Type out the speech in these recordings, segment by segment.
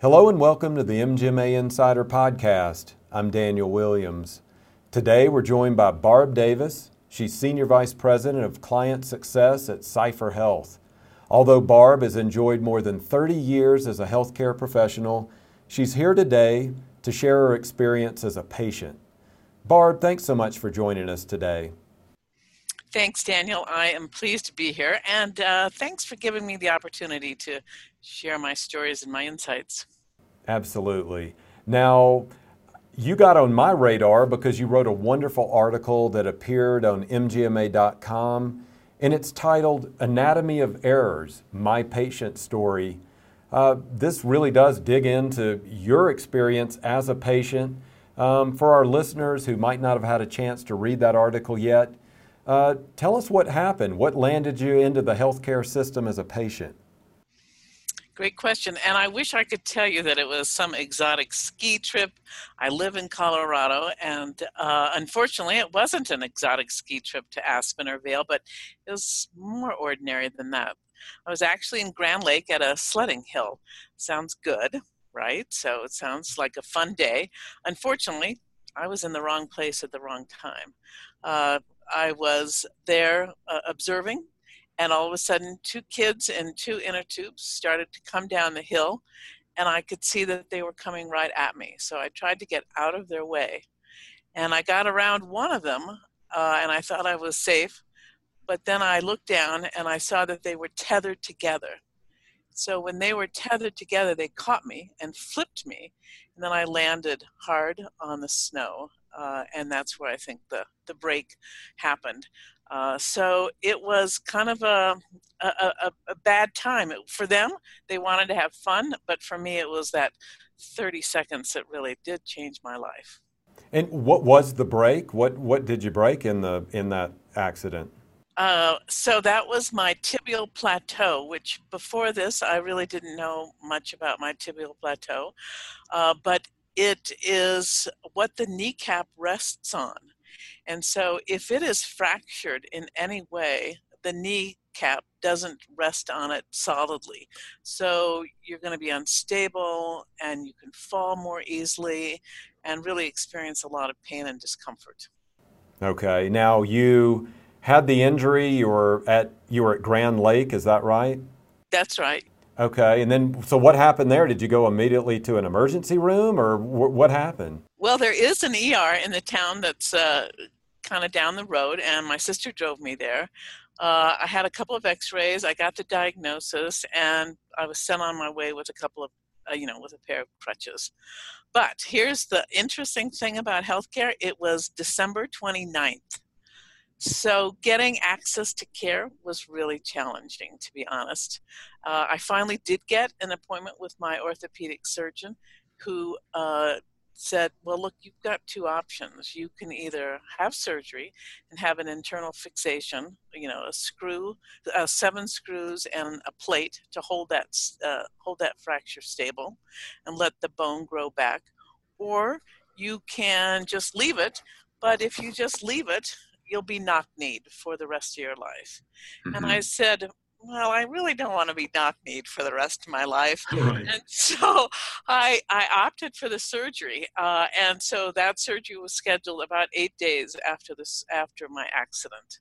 Hello and welcome to the MGMA Insider Podcast. I'm Daniel Williams. Today we're joined by Barb Davis. She's Senior Vice President of Client Success at Cipher Health. Although Barb has enjoyed more than 30 years as a healthcare professional, she's here today to share her experience as a patient. Barb, thanks so much for joining us today. Thanks, Daniel. I am pleased to be here, and uh, thanks for giving me the opportunity to share my stories and my insights. Absolutely. Now, you got on my radar because you wrote a wonderful article that appeared on MGMA.com, and it's titled Anatomy of Errors My Patient Story. Uh, this really does dig into your experience as a patient. Um, for our listeners who might not have had a chance to read that article yet, uh, tell us what happened. What landed you into the healthcare system as a patient? Great question. And I wish I could tell you that it was some exotic ski trip. I live in Colorado, and uh, unfortunately, it wasn't an exotic ski trip to Aspen or Vail, but it was more ordinary than that. I was actually in Grand Lake at a sledding hill. Sounds good, right? So it sounds like a fun day. Unfortunately, I was in the wrong place at the wrong time. Uh, I was there uh, observing, and all of a sudden, two kids in two inner tubes started to come down the hill, and I could see that they were coming right at me. So I tried to get out of their way, and I got around one of them, uh, and I thought I was safe. But then I looked down and I saw that they were tethered together. So when they were tethered together, they caught me and flipped me, and then I landed hard on the snow uh, and that's where I think the the break happened. Uh, so it was kind of a a, a, a bad time it, for them. They wanted to have fun, but for me, it was that 30 seconds that really did change my life. And what was the break? What what did you break in the in that accident? Uh, so that was my tibial plateau, which before this I really didn't know much about my tibial plateau. Uh, but it is what the kneecap rests on. And so if it is fractured in any way, the kneecap doesn't rest on it solidly. So you're going to be unstable and you can fall more easily and really experience a lot of pain and discomfort. Okay. Now you had the injury, you were at you were at Grand Lake, is that right? That's right. Okay, and then so what happened there? Did you go immediately to an emergency room, or w- what happened? Well, there is an ER in the town that's uh, kind of down the road, and my sister drove me there. Uh, I had a couple of X-rays. I got the diagnosis, and I was sent on my way with a couple of, uh, you know, with a pair of crutches. But here's the interesting thing about healthcare: it was December 29th. So, getting access to care was really challenging, to be honest. Uh, I finally did get an appointment with my orthopedic surgeon who uh, said, Well, look, you've got two options. You can either have surgery and have an internal fixation, you know, a screw, uh, seven screws, and a plate to hold that, uh, hold that fracture stable and let the bone grow back. Or you can just leave it, but if you just leave it, you'll be knock kneed for the rest of your life. Mm-hmm. And I said, well, I really don't want to be knock kneed for the rest of my life. Right. And so I, I opted for the surgery. Uh, and so that surgery was scheduled about eight days after this, after my accident.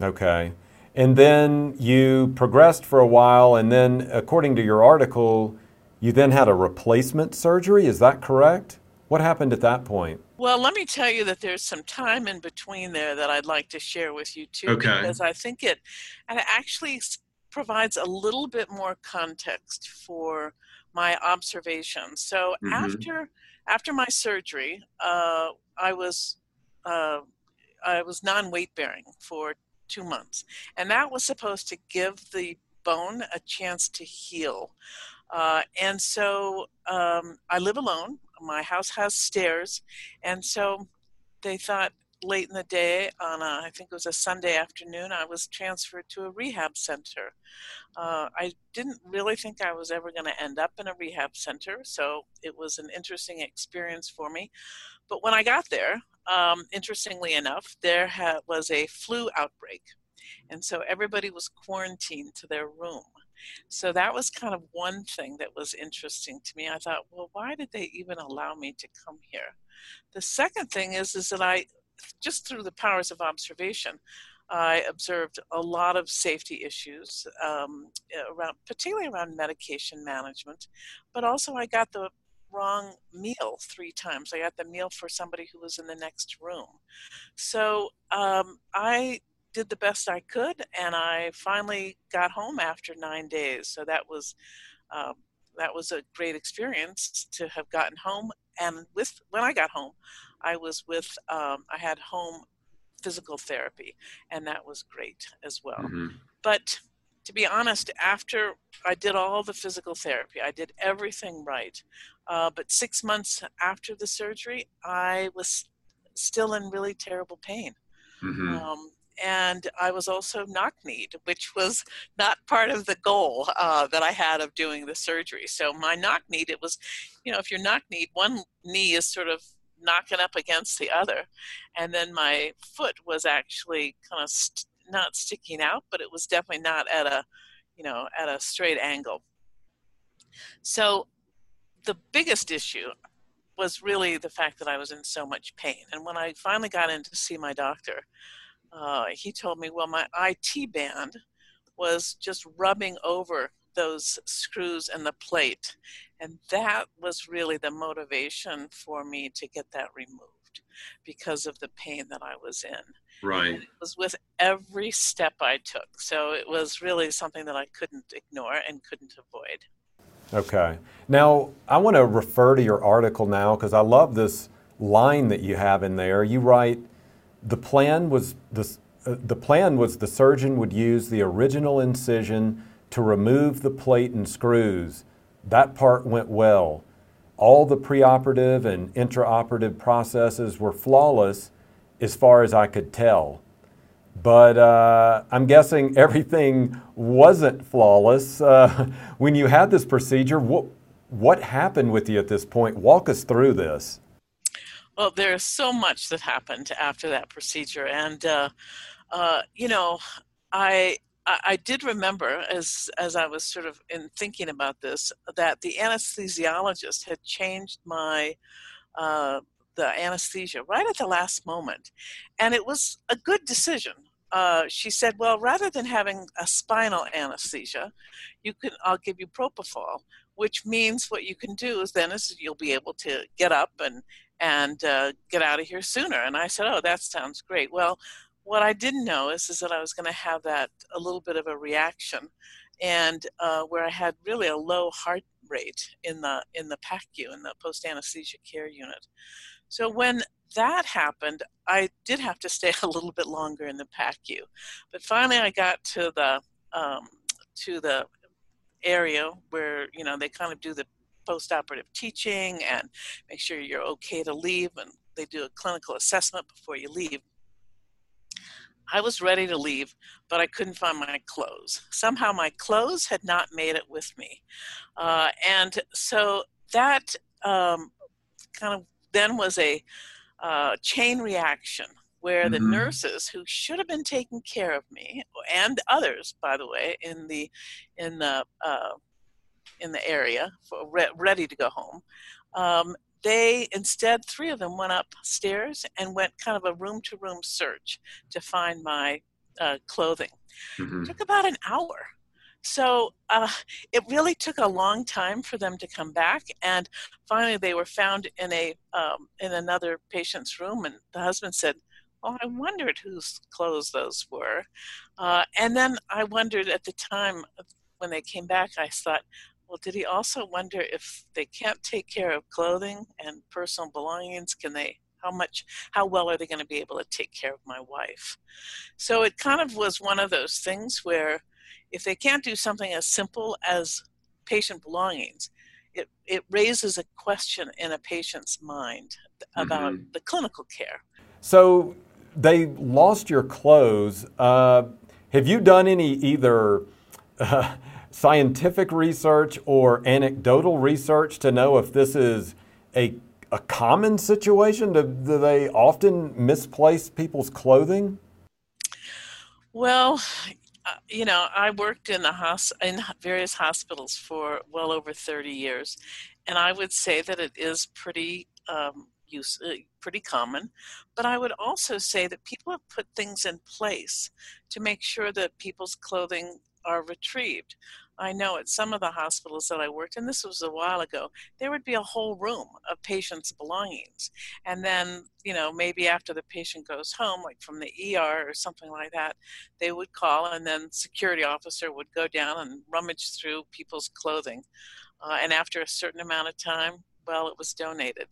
Okay. And then you progressed for a while, and then, according to your article, you then had a replacement surgery. Is that correct? What happened at that point? Well, let me tell you that there's some time in between there that I'd like to share with you too, okay. because I think it, it actually provides a little bit more context for my observations. So mm-hmm. after after my surgery, uh, I was uh, I was non weight bearing for two months, and that was supposed to give the bone a chance to heal. Uh, and so um, I live alone. My house has stairs. And so they thought late in the day, on a, I think it was a Sunday afternoon, I was transferred to a rehab center. Uh, I didn't really think I was ever going to end up in a rehab center, so it was an interesting experience for me. But when I got there, um, interestingly enough, there ha- was a flu outbreak. And so everybody was quarantined to their room. So that was kind of one thing that was interesting to me. I thought, well, why did they even allow me to come here? The second thing is, is that I, just through the powers of observation, I observed a lot of safety issues um, around, particularly around medication management, but also I got the wrong meal three times. I got the meal for somebody who was in the next room. So um, I did the best I could, and I finally got home after nine days. So that was um, that was a great experience to have gotten home. And with when I got home, I was with um, I had home physical therapy, and that was great as well. Mm-hmm. But to be honest, after I did all the physical therapy, I did everything right. Uh, but six months after the surgery, I was still in really terrible pain. Mm-hmm. Um, and I was also knock kneed, which was not part of the goal uh, that I had of doing the surgery. So my knock kneed, it was, you know, if you're knock kneed, one knee is sort of knocking up against the other, and then my foot was actually kind of st- not sticking out, but it was definitely not at a, you know, at a straight angle. So the biggest issue was really the fact that I was in so much pain. And when I finally got in to see my doctor, uh, he told me, well, my IT band was just rubbing over those screws and the plate. And that was really the motivation for me to get that removed because of the pain that I was in. Right. And it was with every step I took. So it was really something that I couldn't ignore and couldn't avoid. Okay. Now, I want to refer to your article now because I love this line that you have in there. You write, the plan was the, uh, the plan was the surgeon would use the original incision to remove the plate and screws. That part went well. All the preoperative and intraoperative processes were flawless as far as I could tell. But uh, I'm guessing everything wasn't flawless. Uh, when you had this procedure, what, what happened with you at this point? Walk us through this. Well, there's so much that happened after that procedure. And, uh, uh you know, I I, did remember as as I was sort of in thinking about this that the anesthesiologist had changed my uh, the anesthesia right at the last moment, and it was a good decision. Uh, she said, "Well, rather than having a spinal anesthesia, you can I'll give you propofol, which means what you can do is then is you'll be able to get up and and uh, get out of here sooner." And I said, "Oh, that sounds great." Well, what I didn't know is, is that I was going to have that a little bit of a reaction, and uh, where I had really a low heart rate in the in the PACU in the post anesthesia care unit. So when that happened, I did have to stay a little bit longer in the PACU, but finally I got to the um, to the area where you know they kind of do the post-operative teaching and make sure you're okay to leave and they do a clinical assessment before you leave I was ready to leave, but I couldn't find my clothes. Somehow my clothes had not made it with me. Uh, and so that um, kind of then was a uh, chain reaction where mm-hmm. the nurses who should have been taking care of me and others by the way in the in the uh, in the area for re- ready to go home. Um, they instead three of them went upstairs and went kind of a room to room search to find my uh, clothing. Mm-hmm. it took about an hour. So uh, it really took a long time for them to come back and finally they were found in a um, in another patient's room and the husband said oh i wondered whose clothes those were. Uh, and then i wondered at the time when they came back i thought well, did he also wonder if they can't take care of clothing and personal belongings, can they? How much, how well are they going to be able to take care of my wife? So it kind of was one of those things where if they can't do something as simple as patient belongings, it, it raises a question in a patient's mind about mm-hmm. the clinical care. So they lost your clothes. Uh, have you done any either uh, scientific research or anecdotal research to know if this is a, a common situation? Do, do they often misplace people's clothing? Well, uh, you know, I worked in the hos- in various hospitals for well over 30 years, and I would say that it is pretty um, use uh, pretty common. But I would also say that people have put things in place to make sure that people's clothing are retrieved. I know at some of the hospitals that I worked in, this was a while ago, there would be a whole room of patients' belongings. And then, you know, maybe after the patient goes home, like from the ER or something like that, they would call and then security officer would go down and rummage through people's clothing. Uh, and after a certain amount of time, well, it was donated.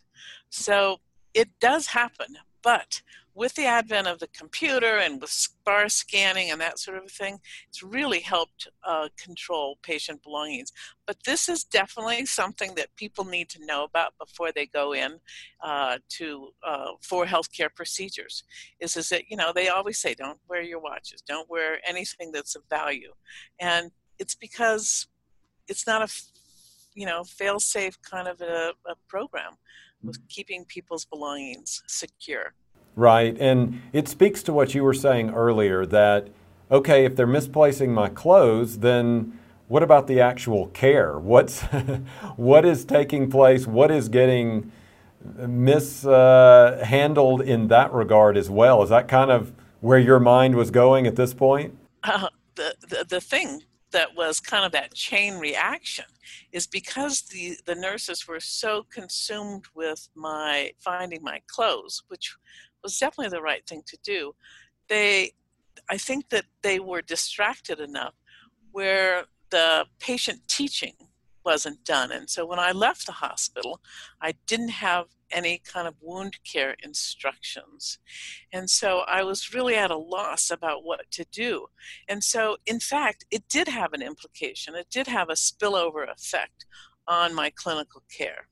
So it does happen, but with the advent of the computer and with sparse scanning and that sort of thing, it's really helped uh, control patient belongings. But this is definitely something that people need to know about before they go in uh, to uh, for healthcare procedures. Is is that you know they always say don't wear your watches, don't wear anything that's of value, and it's because it's not a you know fail safe kind of a, a program with keeping people's belongings secure. Right. And it speaks to what you were saying earlier that, okay, if they're misplacing my clothes, then what about the actual care? What's, what is taking place? What is getting mishandled uh, in that regard as well? Is that kind of where your mind was going at this point? Uh, the, the, the thing that was kind of that chain reaction is because the, the nurses were so consumed with my finding my clothes, which was definitely the right thing to do. They, I think that they were distracted enough where the patient teaching wasn't done. And so when I left the hospital, I didn't have any kind of wound care instructions. And so I was really at a loss about what to do. And so, in fact, it did have an implication, it did have a spillover effect on my clinical care.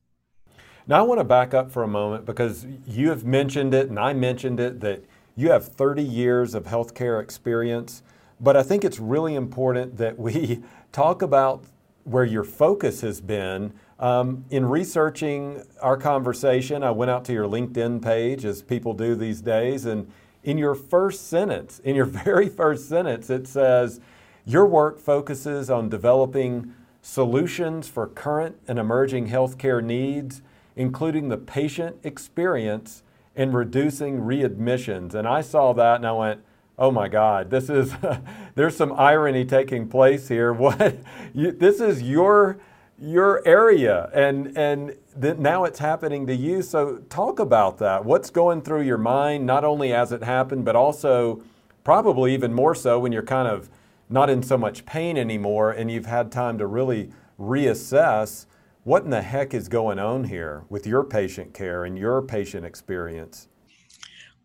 Now, I want to back up for a moment because you have mentioned it and I mentioned it that you have 30 years of healthcare experience. But I think it's really important that we talk about where your focus has been um, in researching our conversation, I went out to your LinkedIn page, as people do these days, and in your first sentence, in your very first sentence, it says, Your work focuses on developing solutions for current and emerging healthcare needs, including the patient experience and reducing readmissions. And I saw that and I went, oh my God, this is, there's some irony taking place here. What, you, this is your your area and and th- now it's happening to you so talk about that what's going through your mind not only as it happened but also probably even more so when you're kind of not in so much pain anymore and you've had time to really reassess what in the heck is going on here with your patient care and your patient experience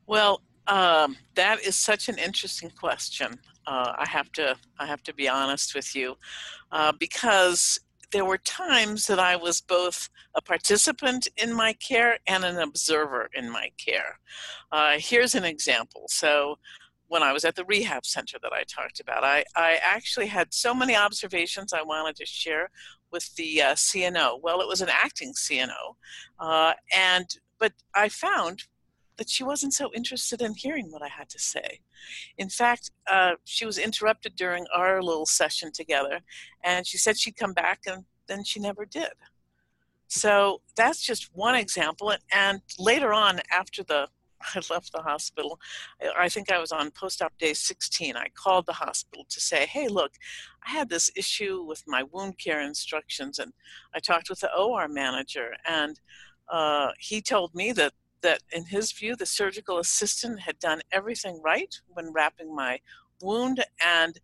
well um, that is such an interesting question uh, I have to I have to be honest with you, uh, because there were times that I was both a participant in my care and an observer in my care. Uh, here's an example. So, when I was at the rehab center that I talked about, I, I actually had so many observations I wanted to share with the uh, CNO. Well, it was an acting CNO, uh, and but I found that she wasn't so interested in hearing what I had to say. In fact, uh, she was interrupted during our little session together, and she said she'd come back, and then she never did. So that's just one example. And later on, after the I left the hospital. I think I was on post op day 16. I called the hospital to say, hey, look, I had this issue with my wound care instructions. And I talked with the OR manager, and uh, he told me that that in his view, the surgical assistant had done everything right when wrapping my wound, and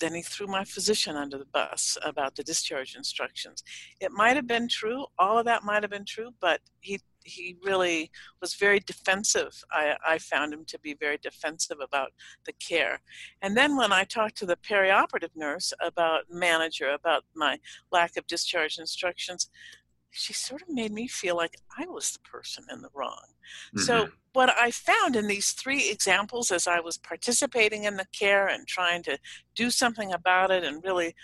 then he threw my physician under the bus about the discharge instructions. It might have been true, all of that might have been true, but he he really was very defensive. I, I found him to be very defensive about the care. And then when I talked to the perioperative nurse about manager about my lack of discharge instructions, she sort of made me feel like I was the person in the wrong. Mm-hmm. So, what I found in these three examples as I was participating in the care and trying to do something about it and really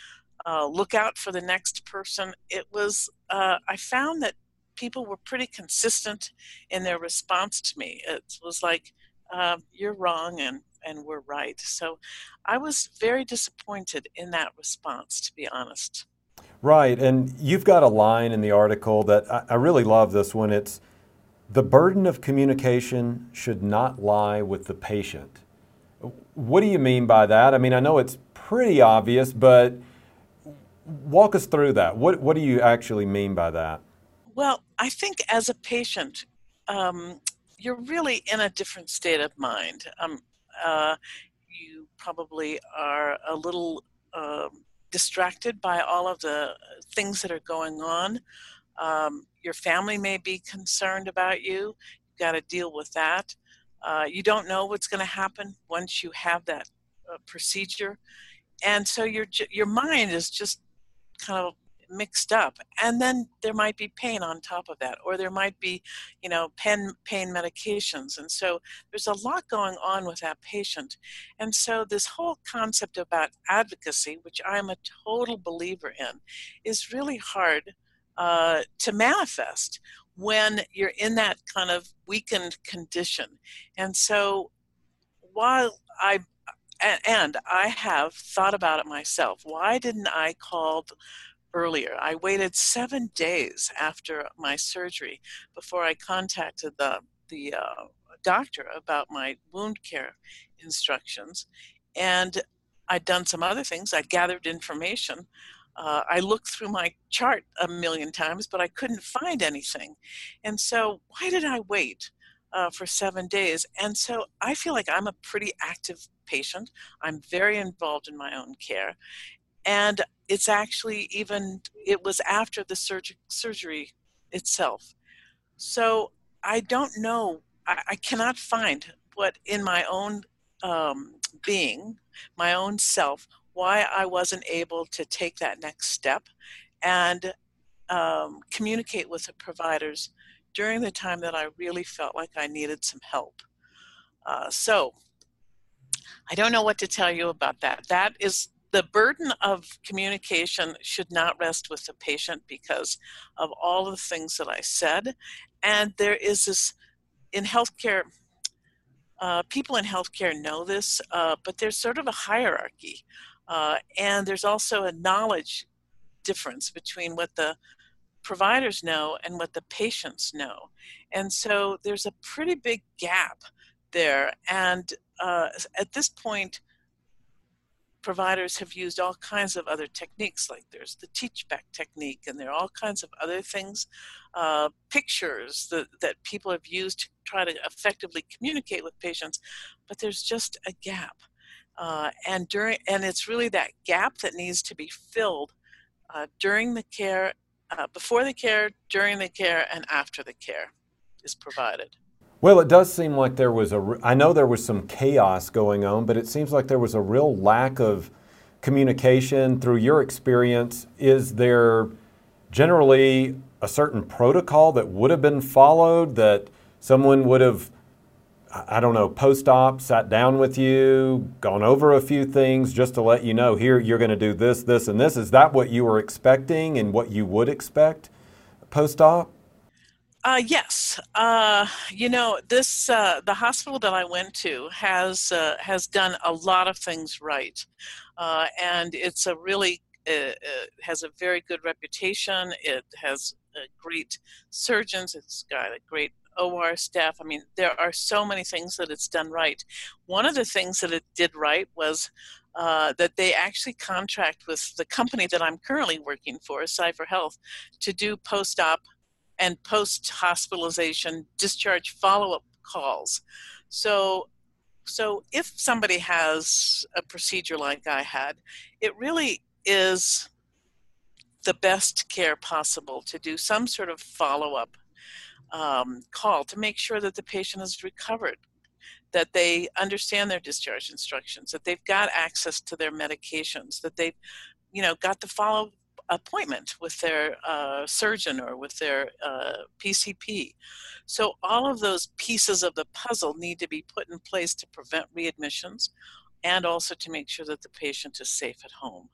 uh, look out for the next person, it was, uh, I found that people were pretty consistent in their response to me. It was like, uh, you're wrong and and we're right. So I was very disappointed in that response, to be honest. Right, and you've got a line in the article that I, I really love this one. It's the burden of communication should not lie with the patient. What do you mean by that? I mean, I know it's pretty obvious, but walk us through that. What, what do you actually mean by that? Well, I think as a patient, um, you're really in a different state of mind. Um, uh, you probably are a little uh, distracted by all of the things that are going on. Um, your family may be concerned about you. You've got to deal with that. Uh, you don't know what's going to happen once you have that uh, procedure, and so your your mind is just kind of mixed up and then there might be pain on top of that or there might be you know pain pain medications and so there's a lot going on with that patient and so this whole concept about advocacy which i'm a total believer in is really hard uh, to manifest when you're in that kind of weakened condition and so while i and I have thought about it myself. Why didn't I call earlier. I waited seven days after my surgery before I contacted the the uh, doctor about my wound care instructions, and I'd done some other things. I gathered information. Uh, I looked through my chart a million times, but I couldn't find anything. And so, why did I wait uh, for seven days? And so, I feel like I'm a pretty active patient. I'm very involved in my own care and it's actually even it was after the surg- surgery itself. So i don't know I, I cannot find what in my own um, being my own self why i wasn't able to take that next step and um, communicate with the providers during the time that i really felt like i needed some help. Uh, so i don't know what to tell you about that. That is the burden of communication should not rest with the patient because of all the things that I said. And there is this in healthcare, uh, people in healthcare know this, uh, but there's sort of a hierarchy. Uh, and there's also a knowledge difference between what the providers know and what the patients know. And so there's a pretty big gap there. And uh, at this point, providers have used all kinds of other techniques, like there's the teach back technique, and there are all kinds of other things, uh, pictures that, that people have used to try to effectively communicate with patients, but there's just a gap. Uh, and during and it's really that gap that needs to be filled uh, during the care, uh, before the care, during the care, and after the care is provided. Well, it does seem like there was a. I know there was some chaos going on, but it seems like there was a real lack of communication. Through your experience, is there generally a certain protocol that would have been followed that someone would have, I don't know, post op, sat down with you, gone over a few things just to let you know here you're going to do this, this, and this? Is that what you were expecting and what you would expect post op? Uh, yes, uh, you know this. Uh, the hospital that I went to has uh, has done a lot of things right, uh, and it's a really uh, has a very good reputation. It has great surgeons. It's got a great OR staff. I mean, there are so many things that it's done right. One of the things that it did right was uh, that they actually contract with the company that I'm currently working for, Cipher Health, to do post op and post hospitalization discharge follow up calls. So, so if somebody has a procedure like I had, it really is the best care possible to do some sort of follow up um, call to make sure that the patient is recovered, that they understand their discharge instructions, that they've got access to their medications, that they've you know got the follow appointment with their uh, surgeon or with their uh, PCP. So, all of those pieces of the puzzle need to be put in place to prevent readmissions and also to make sure that the patient is safe at home.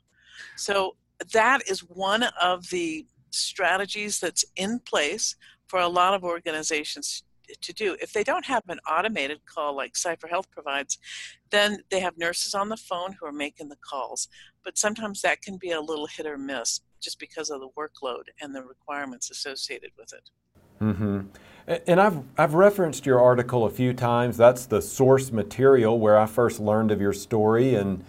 So, that is one of the strategies that's in place for a lot of organizations to do. If they don't have an automated call like Cipher Health provides, then they have nurses on the phone who are making the calls. But sometimes that can be a little hit or miss just because of the workload and the requirements associated with it. Mm-hmm. And I've, I've referenced your article a few times. That's the source material where I first learned of your story. And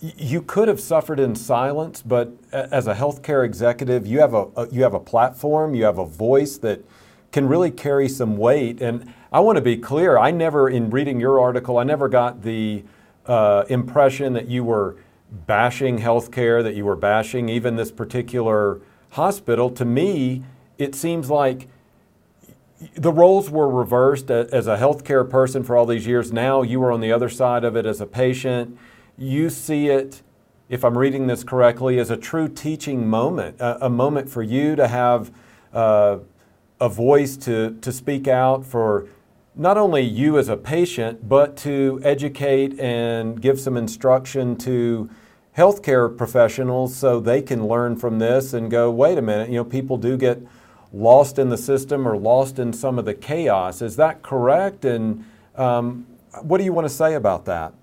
you could have suffered in silence, but as a healthcare executive, you have a, you have a platform, you have a voice that can really carry some weight. And I want to be clear, I never, in reading your article, I never got the uh, impression that you were bashing healthcare, that you were bashing even this particular hospital. To me, it seems like the roles were reversed as a healthcare person for all these years. Now you were on the other side of it as a patient you see it, if I'm reading this correctly, as a true teaching moment, a, a moment for you to have uh, a voice to, to speak out for not only you as a patient, but to educate and give some instruction to healthcare professionals so they can learn from this and go, wait a minute, you know, people do get lost in the system or lost in some of the chaos. Is that correct? And um, what do you want to say about that?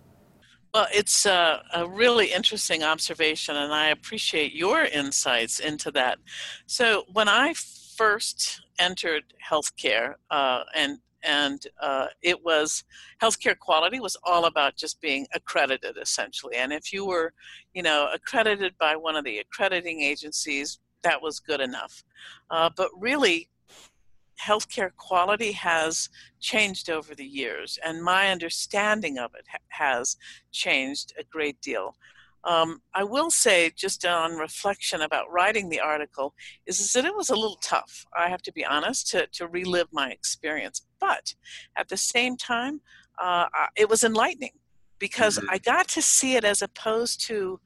Well, it's a, a, really interesting observation, and I appreciate your insights into that. So, when I first entered healthcare, uh, and and uh, it was healthcare quality was all about just being accredited, essentially. And if you were, you know, accredited by one of the accrediting agencies, that was good enough. Uh, but really, healthcare quality has changed over the years, and my understanding of it ha- has changed a great deal. Um, I will say, just on reflection about writing the article, is, is, that it was a little tough. I have to be honest to, to relive my experience, but at the same time, uh, it was enlightening because mm-hmm. I got to see it as opposed to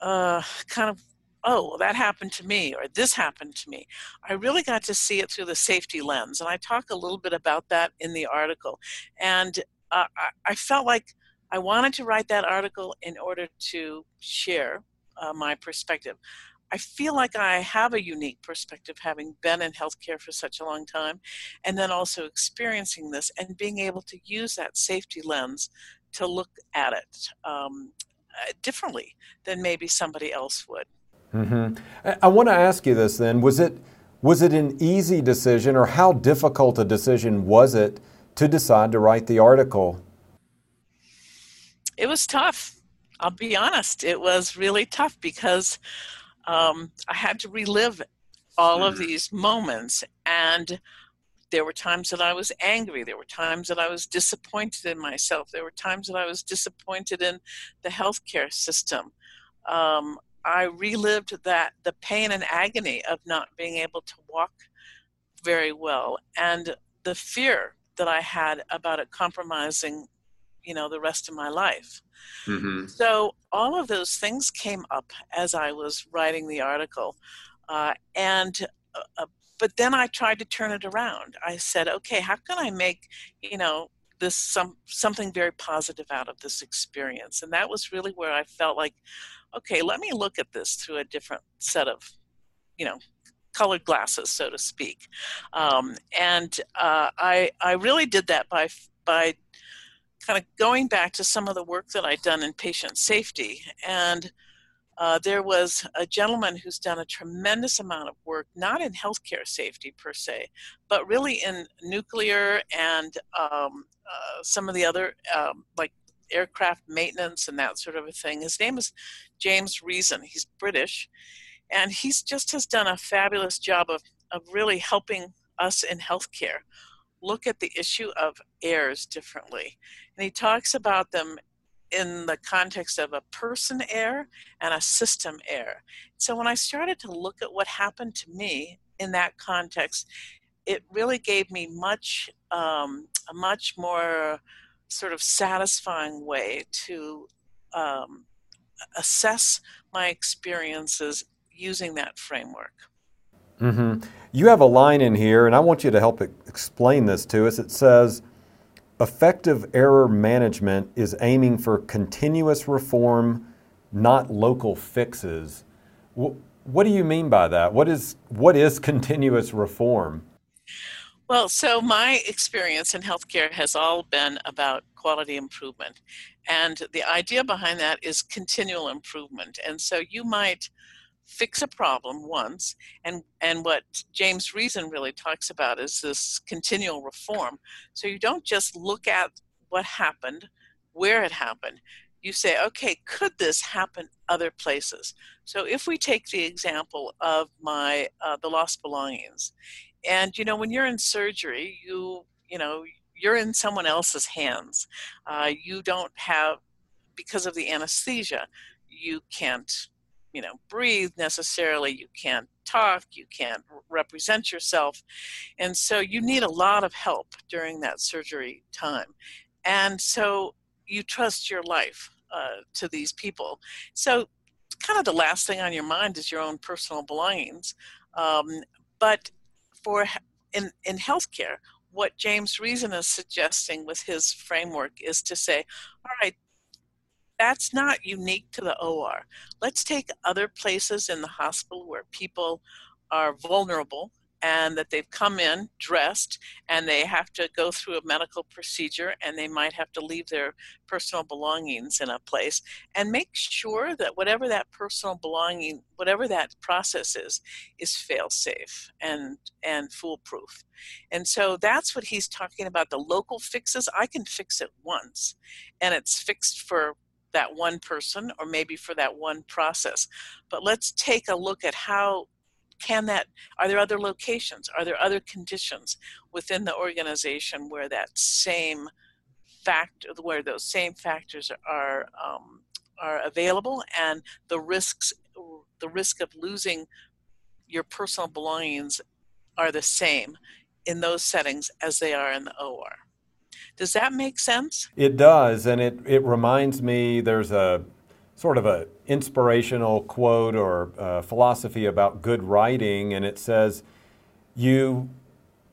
uh, kind of oh, well, that happened to me, or this happened to me. I really got to see it through the safety lens. And I talk a little bit about that in the article. And uh, I, I, felt like I wanted to write that article in order to share uh, my perspective. I feel like I have a unique perspective having been in healthcare for such a long time, and then also experiencing this and being able to use that safety lens to look at it um, uh, differently than maybe somebody else would. Mm-hmm. I want to ask you this then: was it was it an easy decision, or how difficult a decision was it to decide to write the article? It was tough. I'll be honest. It was really tough because um, I had to relive all of mm. these moments, and there were times that I was angry. There were times that I was disappointed in myself. There were times that I was disappointed in the healthcare system. Um, I relived that the pain and agony of not being able to walk very well and the fear that I had about it compromising, you know, the rest of my life. Mm-hmm. So all of those things came up as I was writing the article, uh, and uh, but then I tried to turn it around. I said, okay, how can I make, you know, this some something very positive out of this experience? And that was really where I felt like okay, let me look at this through a different set of, you know, colored glasses, so to speak. Um, and uh, I, I really did that by, by kind of going back to some of the work that I'd done in patient safety. And uh, there was a gentleman who's done a tremendous amount of work, not in healthcare safety per se, but really in nuclear and um, uh, some of the other, um, like aircraft maintenance and that sort of a thing. His name is James Reason. He's British, and he's just has done a fabulous job of, of really helping us in healthcare look at the issue of errors differently. And he talks about them in the context of a person error and a system error. So when I started to look at what happened to me in that context, it really gave me much, um, a much more sort of satisfying way to um, assess my experiences using that framework. Mm-hmm. You have a line in here, and I want you to help explain this to us. It says, effective error management is aiming for continuous reform, not local fixes. What do you mean by that? What is, what is continuous reform? Well, so my experience in healthcare has all been about quality improvement. And the idea behind that is continual improvement. And so you might fix a problem once and and what James Reason really talks about is this continual reform. So you don't just look at what happened where it happened. You say okay could this happen other places? So if we take the example of my uh, the lost belongings and you know when you're in surgery you you know you're in someone else's hands. Uh, you don't have because of the anesthesia you can't you know breathe necessarily you can't talk you can't represent yourself. And so you need a lot of help during that surgery time. And so you trust your life uh, to these people. So kind of the last thing on your mind is your own personal belongings. Um, but for in in healthcare what James Reason is suggesting with his framework is to say, all right, that's not unique to the OR. Let's take other places in the hospital where people are vulnerable and that they've come in dressed and they have to go through a medical procedure and they might have to leave their personal belongings in a place. And make sure that whatever that personal belonging whatever that process is is fail safe and and foolproof. And so that's what he's talking about the local fixes. I can fix it once and it's fixed for that one person or maybe for that one process. But let's take a look at how can that are there other locations are there other conditions within the organization where that same fact where those same factors are um, are available and the risks the risk of losing your personal belongings are the same in those settings as they are in the OR. Does that make sense? It does, and it, it reminds me there's a sort of a inspirational quote or uh, philosophy about good writing, and it says you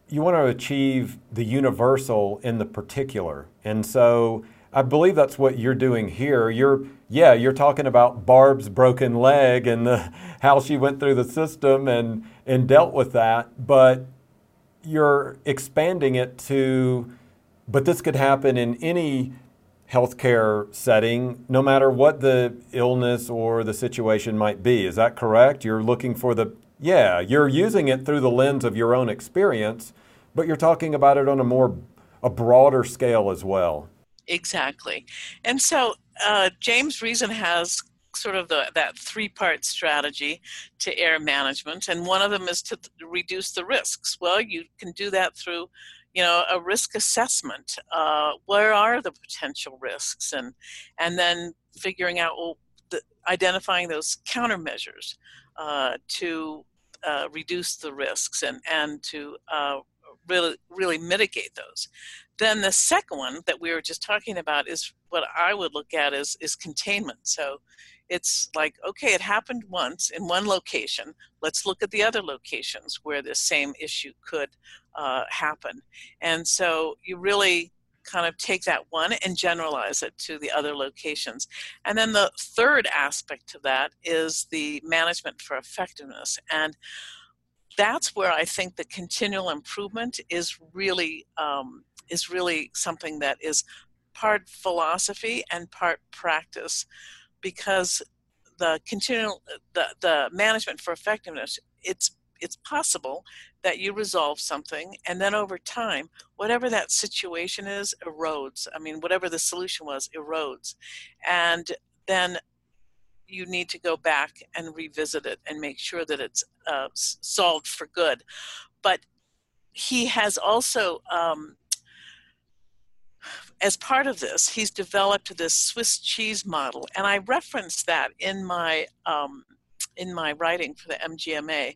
you want to achieve the universal in the particular, and so I believe that's what you're doing here. You're yeah, you're talking about Barb's broken leg and the, how she went through the system and and dealt with that, but you're expanding it to but this could happen in any healthcare setting, no matter what the illness or the situation might be. Is that correct? You're looking for the, yeah, you're using it through the lens of your own experience, but you're talking about it on a more, a broader scale as well. Exactly. And so uh, James Reason has sort of the, that three part strategy to error management and one of them is to th- reduce the risks well you can do that through you know a risk assessment uh, where are the potential risks? And and then figuring out well the, identifying those countermeasures uh, to uh, reduce the risks and and to uh, really really mitigate those. Then the second one that we were just talking about is what i would look at is is containment. So it's like okay it happened once in one location let's look at the other locations where this same issue could uh, happen. And so you really kind of take that one and generalize it to the other locations. And then the third aspect of that is the management for effectiveness. And that's where i think the continual improvement is really um, is really something that is part philosophy and part practice because the continual the, the management for effectiveness it's it's possible that you resolve something and then over time whatever that situation is erodes. I mean whatever the solution was erodes. And then you need to go back and revisit it and make sure that it's uh, solved for good. But he has also um, as part of this, he's developed this Swiss cheese model, and I reference that in my um, in my writing for the MGMA.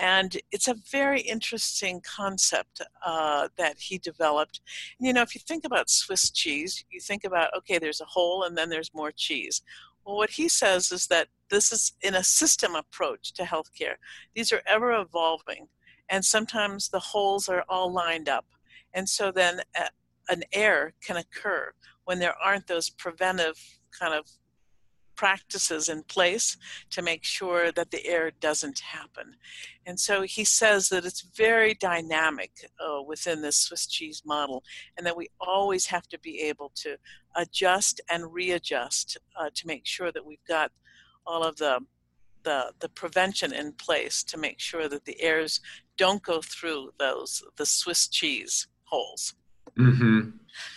And it's a very interesting concept uh, that he developed. You know, if you think about Swiss cheese, you think about okay, there's a hole and then there's more cheese. Well, what he says is that this is in a system approach to healthcare. These are ever evolving, and sometimes the holes are all lined up. And so then uh, an error can occur when there aren't those preventive kind of practices in place to make sure that the error doesn't happen. And so he says that it's very dynamic uh, within this Swiss cheese model, and that we always have to be able to adjust and readjust uh, to make sure that we've got all of the the, the prevention in place to make sure that the errors don't go through those the Swiss cheese holes. Mm-hmm.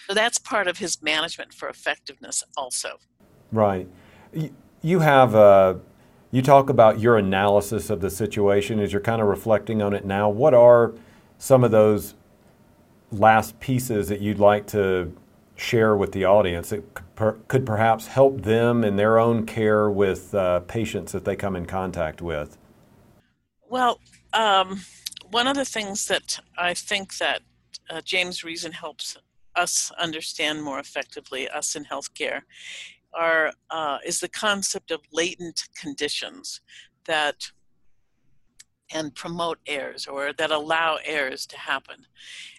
So that's part of his management for effectiveness, also. Right. You have a, uh, you talk about your analysis of the situation as you're kind of reflecting on it now. What are some of those last pieces that you'd like to share with the audience that could perhaps help them in their own care with uh, patients that they come in contact with? Well, um, one of the things that I think that uh, James Reason helps us understand more effectively, us in healthcare, are uh, is the concept of latent conditions that and promote errors or that allow errors to happen.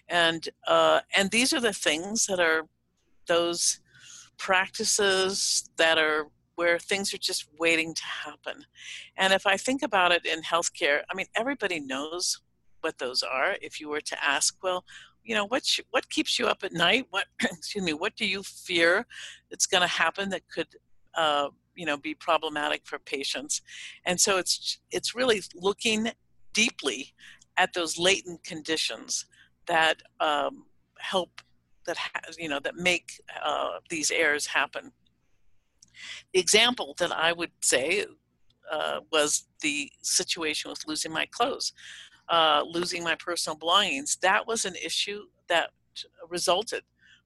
And uh, and these are the things that are those practices that are where things are just waiting to happen. And if i think about it in healthcare i mean everybody knows what those are. If you were to ask well you know what what keeps you up at night? What excuse me what do you fear that's going to happen that could uh, you know be problematic for patients? And so it's it's really looking deeply at those latent conditions that um, help that has you know that make uh, these errors happen. The example that i would say uh, was the situation with losing my clothes uh, losing my personal belongings, that was an issue that resulted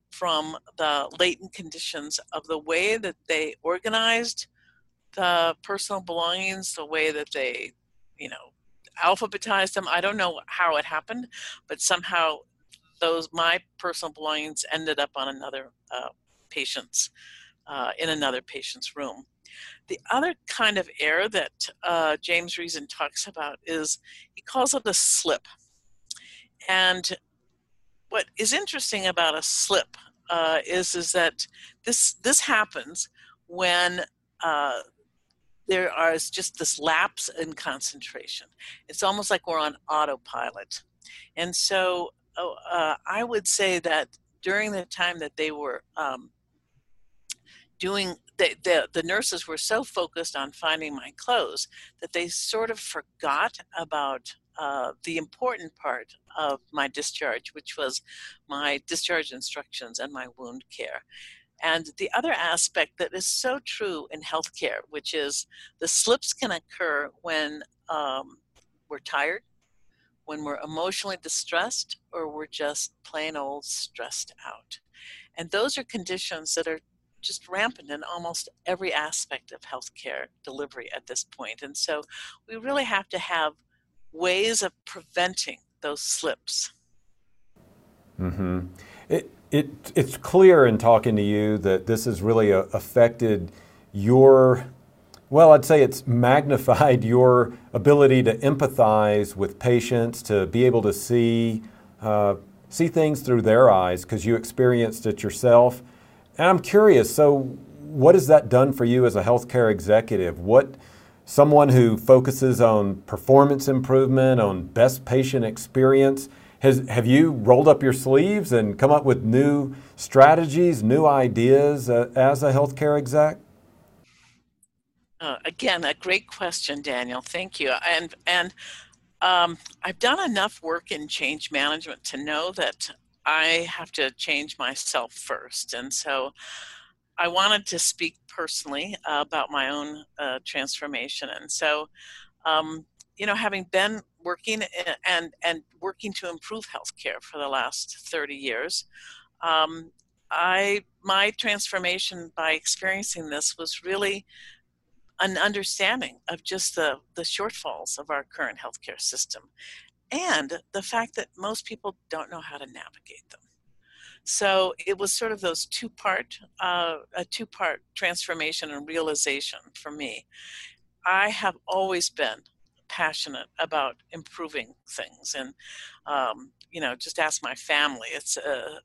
from the latent conditions of the way that they organized the personal belongings, the way that they, you know, alphabetized them. I don't know how it happened, but somehow those my personal belongings ended up on another uh, patient's uh, in another patient's room. The other kind of error that uh, James Reason talks about is he calls it a slip. And what is interesting about a slip uh, is is that this this happens when uh, there is just this lapse in concentration. It's almost like we're on autopilot, and so oh, uh, I would say that during the time that they were um, doing the, the, the nurses were so focused on finding my clothes that they sort of forgot about uh, the important part of my discharge, which was my discharge instructions and my wound care. And the other aspect that is so true in healthcare, which is the slips can occur when um, we're tired, when we're emotionally distressed, or we're just plain old stressed out. And those are conditions that are just rampant in almost every aspect of healthcare delivery at this point. And so we really have to have ways of preventing those slips. Mm-hmm. It, it, it's clear in talking to you that this has really uh, affected your, well, I'd say it's magnified your ability to empathize with patients, to be able to see, uh, see things through their eyes because you experienced it yourself and I'm curious, so what has that done for you as a healthcare executive? What someone who focuses on performance improvement, on best patient experience, has, have you rolled up your sleeves and come up with new strategies, new ideas uh, as a healthcare exec? Uh, again, a great question, Daniel. Thank you. And and um, I've done enough work in change management to know that I have to change myself first. And so I wanted to speak personally uh, about my own uh, transformation. And so, um, you know, having been working and, and working to improve healthcare for the last 30 years, um, I my transformation by experiencing this was really an understanding of just the, the shortfalls of our current healthcare system and the fact that most people don't know how to navigate them. So it was sort of those two part, uh, a two part transformation and realization for me. I have always been passionate about improving things and um, you know just ask my family it's uh,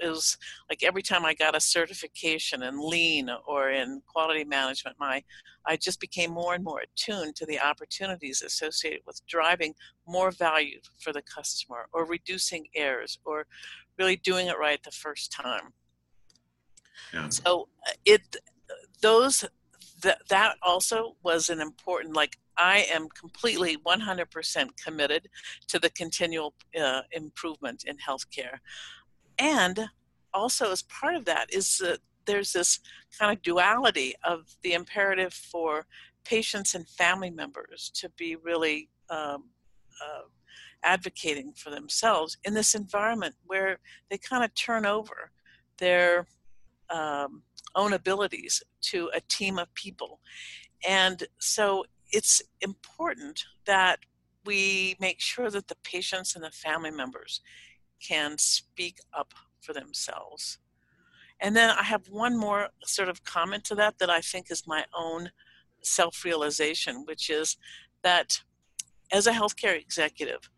it was like every time i got a certification in lean or in quality management my i just became more and more attuned to the opportunities associated with driving more value for the customer or reducing errors or really doing it right the first time yeah. so uh, it those that that also was an important like I am completely 100% committed to the continual uh, improvement in healthcare. And also, as part of that, is that there's this kind of duality of the imperative for patients and family members to be really um, uh, advocating for themselves in this environment where they kind of turn over their um, own abilities to a team of people. And so it's important that we make sure that the patients and the family members can speak up for themselves. And then I have one more sort of comment to that that I think is my own self realization, which is that as a healthcare executive,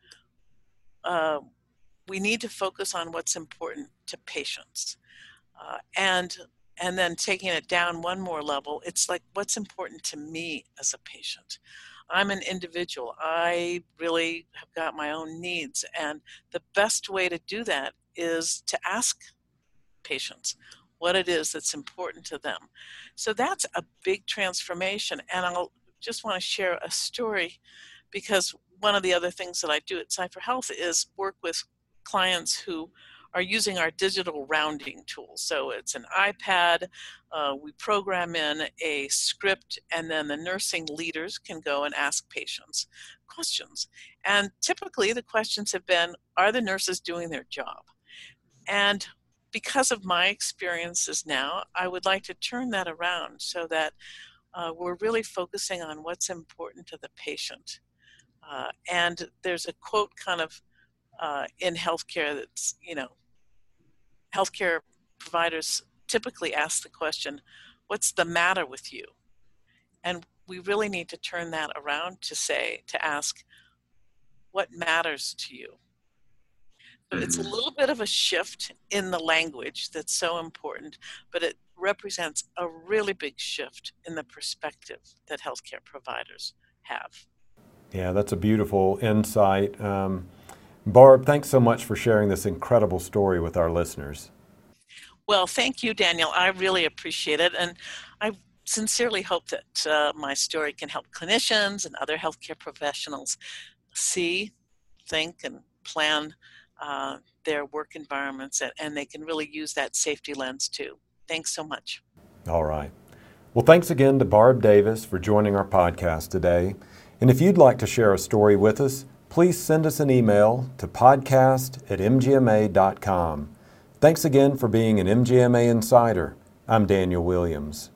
uh, we need to focus on what's important to patients. Uh, and and then taking it down one more level, it's like what's important to me as a patient. I'm an individual. I really have got my own needs. And the best way to do that is to ask patients what it is that's important to them. So that's a big transformation. And I'll just want to share a story because one of the other things that I do at Cipher Health is work with clients who are using our digital rounding tool. So it's an iPad, uh, we program in a script, and then the nursing leaders can go and ask patients questions. And typically the questions have been Are the nurses doing their job? And because of my experiences now, I would like to turn that around so that uh, we're really focusing on what's important to the patient. Uh, and there's a quote kind of uh, in healthcare that's, you know, healthcare providers typically ask the question, What's the matter with you? And we really need to turn that around to say, to ask, What matters to you? So it's a mm-hmm. little bit of a shift in the language that's so important, but it represents a really big shift in the perspective that healthcare providers have. Yeah, that's a beautiful insight. Um, Barb, thanks so much for sharing this incredible story with our listeners. Well, thank you, Daniel. I really appreciate it. And I sincerely hope that uh, my story can help clinicians and other healthcare professionals see, think, and plan uh, their work environments, and they can really use that safety lens too. Thanks so much. All right. Well, thanks again to Barb Davis for joining our podcast today. And if you'd like to share a story with us, please send us an email to podcast at mgma.com. Thanks again for being an MGMA Insider. I'm Daniel Williams.